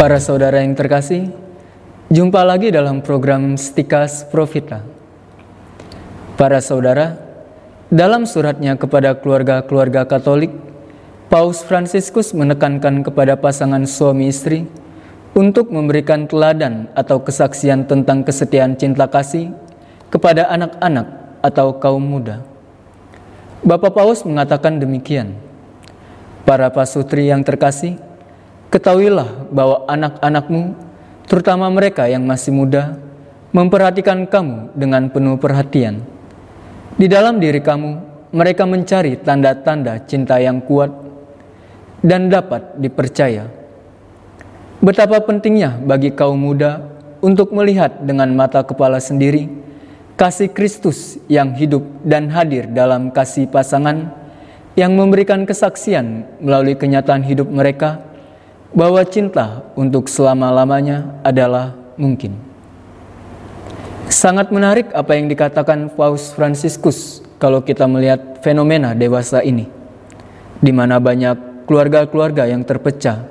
Para saudara yang terkasih, jumpa lagi dalam program Stikas Profita. Para saudara, dalam suratnya kepada keluarga-keluarga Katolik, Paus Fransiskus menekankan kepada pasangan suami istri untuk memberikan teladan atau kesaksian tentang kesetiaan cinta kasih kepada anak-anak atau kaum muda. Bapak Paus mengatakan demikian. Para pasutri yang terkasih, Ketahuilah bahwa anak-anakmu, terutama mereka yang masih muda, memperhatikan kamu dengan penuh perhatian. Di dalam diri kamu, mereka mencari tanda-tanda cinta yang kuat dan dapat dipercaya. Betapa pentingnya bagi kaum muda untuk melihat dengan mata kepala sendiri kasih Kristus yang hidup dan hadir dalam kasih pasangan yang memberikan kesaksian melalui kenyataan hidup mereka bahwa cinta untuk selama-lamanya adalah mungkin. Sangat menarik apa yang dikatakan Paus Fransiskus kalau kita melihat fenomena dewasa ini, di mana banyak keluarga-keluarga yang terpecah,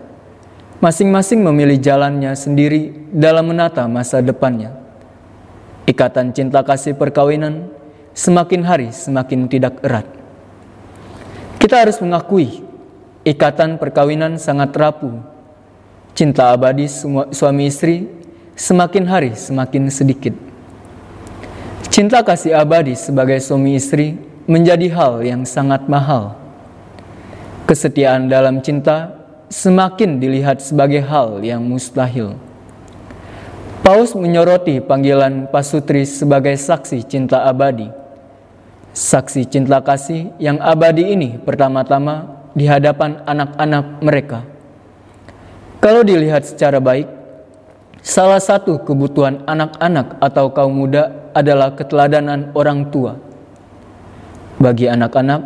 masing-masing memilih jalannya sendiri dalam menata masa depannya. Ikatan cinta kasih perkawinan semakin hari semakin tidak erat. Kita harus mengakui Ikatan perkawinan sangat rapuh. Cinta abadi suami istri semakin hari semakin sedikit. Cinta kasih abadi sebagai suami istri menjadi hal yang sangat mahal. Kesetiaan dalam cinta semakin dilihat sebagai hal yang mustahil. Paus menyoroti panggilan pasutri sebagai saksi cinta abadi. Saksi cinta kasih yang abadi ini pertama-tama di hadapan anak-anak mereka. Kalau dilihat secara baik, salah satu kebutuhan anak-anak atau kaum muda adalah keteladanan orang tua. Bagi anak-anak,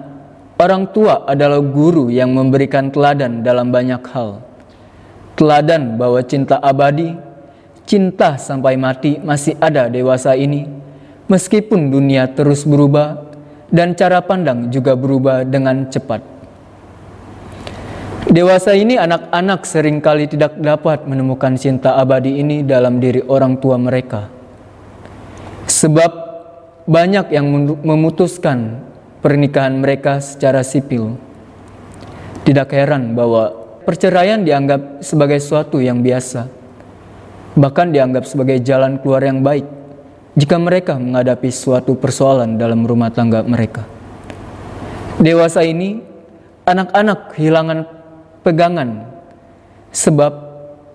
orang tua adalah guru yang memberikan teladan dalam banyak hal. Teladan bahwa cinta abadi, cinta sampai mati masih ada dewasa ini, meskipun dunia terus berubah dan cara pandang juga berubah dengan cepat. Dewasa ini anak-anak sering kali tidak dapat menemukan cinta abadi ini dalam diri orang tua mereka. Sebab banyak yang memutuskan pernikahan mereka secara sipil. Tidak heran bahwa perceraian dianggap sebagai suatu yang biasa. Bahkan dianggap sebagai jalan keluar yang baik jika mereka menghadapi suatu persoalan dalam rumah tangga mereka. Dewasa ini, anak-anak kehilangan pegangan sebab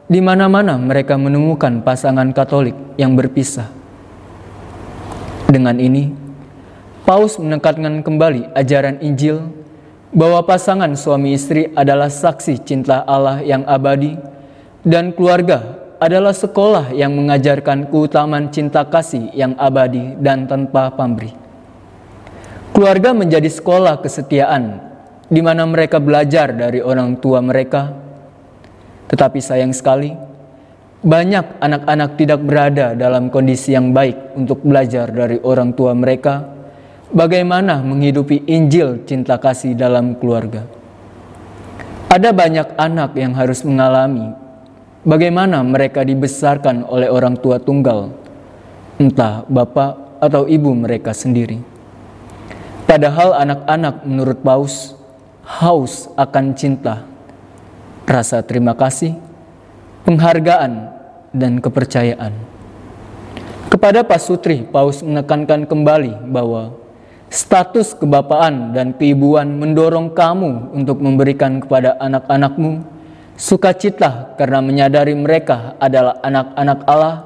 di mana-mana mereka menemukan pasangan Katolik yang berpisah. Dengan ini, Paus menekankan kembali ajaran Injil bahwa pasangan suami istri adalah saksi cinta Allah yang abadi dan keluarga adalah sekolah yang mengajarkan keutamaan cinta kasih yang abadi dan tanpa pamrih. Keluarga menjadi sekolah kesetiaan di mana mereka belajar dari orang tua mereka. Tetapi sayang sekali, banyak anak-anak tidak berada dalam kondisi yang baik untuk belajar dari orang tua mereka bagaimana menghidupi Injil cinta kasih dalam keluarga. Ada banyak anak yang harus mengalami bagaimana mereka dibesarkan oleh orang tua tunggal, entah bapak atau ibu mereka sendiri. Padahal anak-anak menurut Paus haus akan cinta, rasa terima kasih, penghargaan, dan kepercayaan. Kepada Pak Sutri, Paus menekankan kembali bahwa status kebapaan dan keibuan mendorong kamu untuk memberikan kepada anak-anakmu sukacita karena menyadari mereka adalah anak-anak Allah,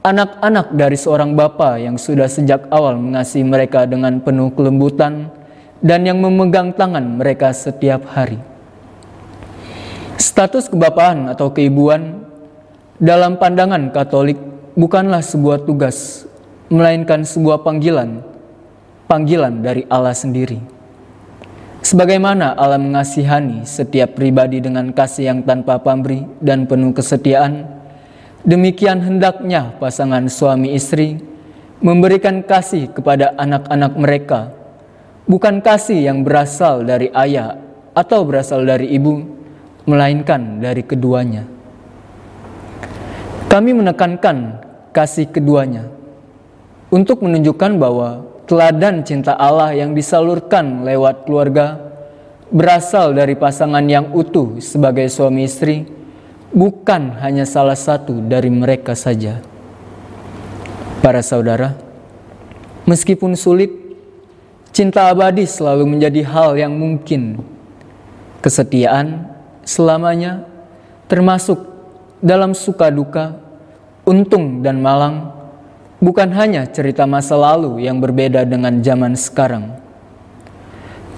anak-anak dari seorang bapa yang sudah sejak awal mengasihi mereka dengan penuh kelembutan, dan yang memegang tangan mereka setiap hari. Status kebapaan atau keibuan dalam pandangan Katolik bukanlah sebuah tugas, melainkan sebuah panggilan, panggilan dari Allah sendiri. Sebagaimana Allah mengasihani setiap pribadi dengan kasih yang tanpa pamrih dan penuh kesetiaan, demikian hendaknya pasangan suami istri memberikan kasih kepada anak-anak mereka bukan kasih yang berasal dari ayah atau berasal dari ibu, melainkan dari keduanya. Kami menekankan kasih keduanya untuk menunjukkan bahwa teladan cinta Allah yang disalurkan lewat keluarga berasal dari pasangan yang utuh sebagai suami istri, bukan hanya salah satu dari mereka saja. Para saudara, meskipun sulit, cinta abadi selalu menjadi hal yang mungkin. Kesetiaan selamanya, termasuk dalam suka duka, untung dan malang, bukan hanya cerita masa lalu yang berbeda dengan zaman sekarang.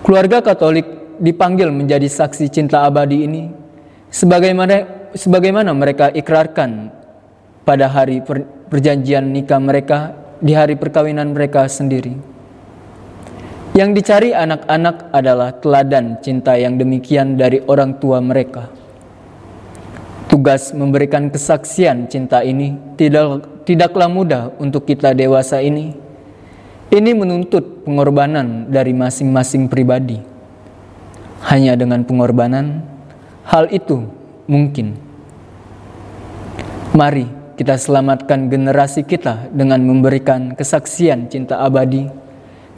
Keluarga Katolik dipanggil menjadi saksi cinta abadi ini sebagaimana sebagaimana mereka ikrarkan pada hari per, perjanjian nikah mereka di hari perkawinan mereka sendiri. Yang dicari anak-anak adalah teladan cinta yang demikian dari orang tua mereka. Tugas memberikan kesaksian cinta ini tidak, tidaklah mudah untuk kita dewasa ini. Ini menuntut pengorbanan dari masing-masing pribadi. Hanya dengan pengorbanan, hal itu mungkin. Mari kita selamatkan generasi kita dengan memberikan kesaksian cinta abadi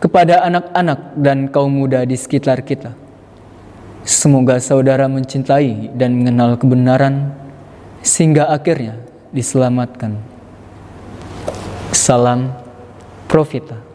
kepada anak-anak dan kaum muda di sekitar kita. Semoga saudara mencintai dan mengenal kebenaran sehingga akhirnya diselamatkan. Salam Profita.